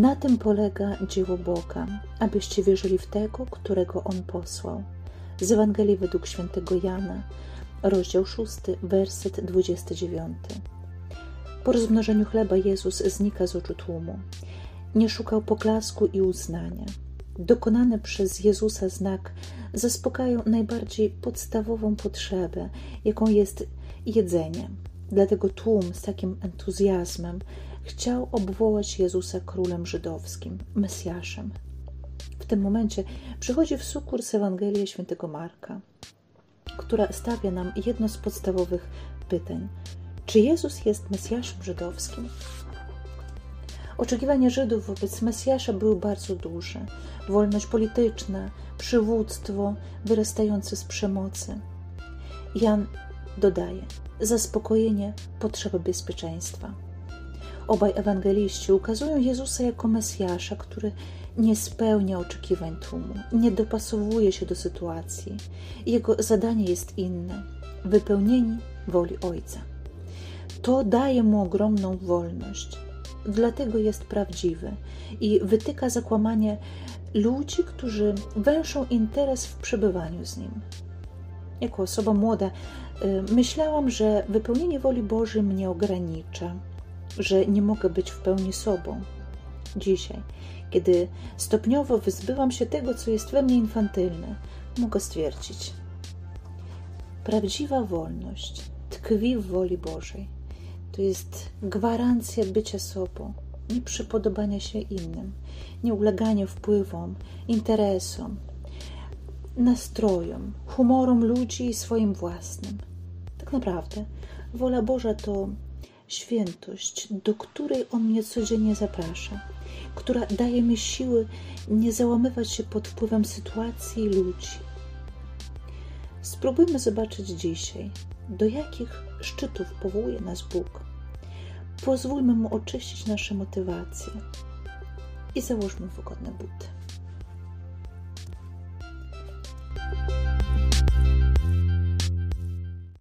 Na tym polega dzieło Boga, abyście wierzyli w tego, którego On posłał. Z Ewangelii według świętego Jana, rozdział 6, werset 29. Po rozmnożeniu chleba Jezus znika z oczu tłumu. Nie szukał poklasku i uznania. Dokonany przez Jezusa znak zaspokają najbardziej podstawową potrzebę, jaką jest jedzenie. Dlatego tłum z takim entuzjazmem chciał obwołać Jezusa królem żydowskim, Mesjaszem. W tym momencie przychodzi w sukurs Ewangelia świętego Marka, która stawia nam jedno z podstawowych pytań. Czy Jezus jest Mesjaszem żydowskim? Oczekiwania Żydów wobec Mesjasza były bardzo duże. Wolność polityczna, przywództwo wyrastające z przemocy. Jan dodaje zaspokojenie potrzeby bezpieczeństwa. Obaj ewangeliści ukazują Jezusa jako Mesjasza, który nie spełnia oczekiwań tłumu, nie dopasowuje się do sytuacji. Jego zadanie jest inne wypełnienie woli Ojca. To daje mu ogromną wolność, dlatego jest prawdziwy i wytyka zakłamanie ludzi, którzy węszą interes w przebywaniu z nim. Jako osoba młoda, y, myślałam, że wypełnienie woli Bożej mnie ogranicza, że nie mogę być w pełni sobą. Dzisiaj, kiedy stopniowo wyzbyłam się tego, co jest we mnie infantylne, mogę stwierdzić: prawdziwa wolność tkwi w woli Bożej. To jest gwarancja bycia sobą, nie przypodobania się innym, nie ulegania wpływom, interesom, nastrojom, humorom ludzi i swoim własnym. Tak naprawdę, wola Boża to świętość, do której On mnie codziennie zaprasza, która daje mi siły nie załamywać się pod wpływem sytuacji i ludzi. Spróbujmy zobaczyć dzisiaj, do jakich szczytów powołuje nas Bóg. Pozwólmy Mu oczyścić nasze motywacje i załóżmy wygodne buty.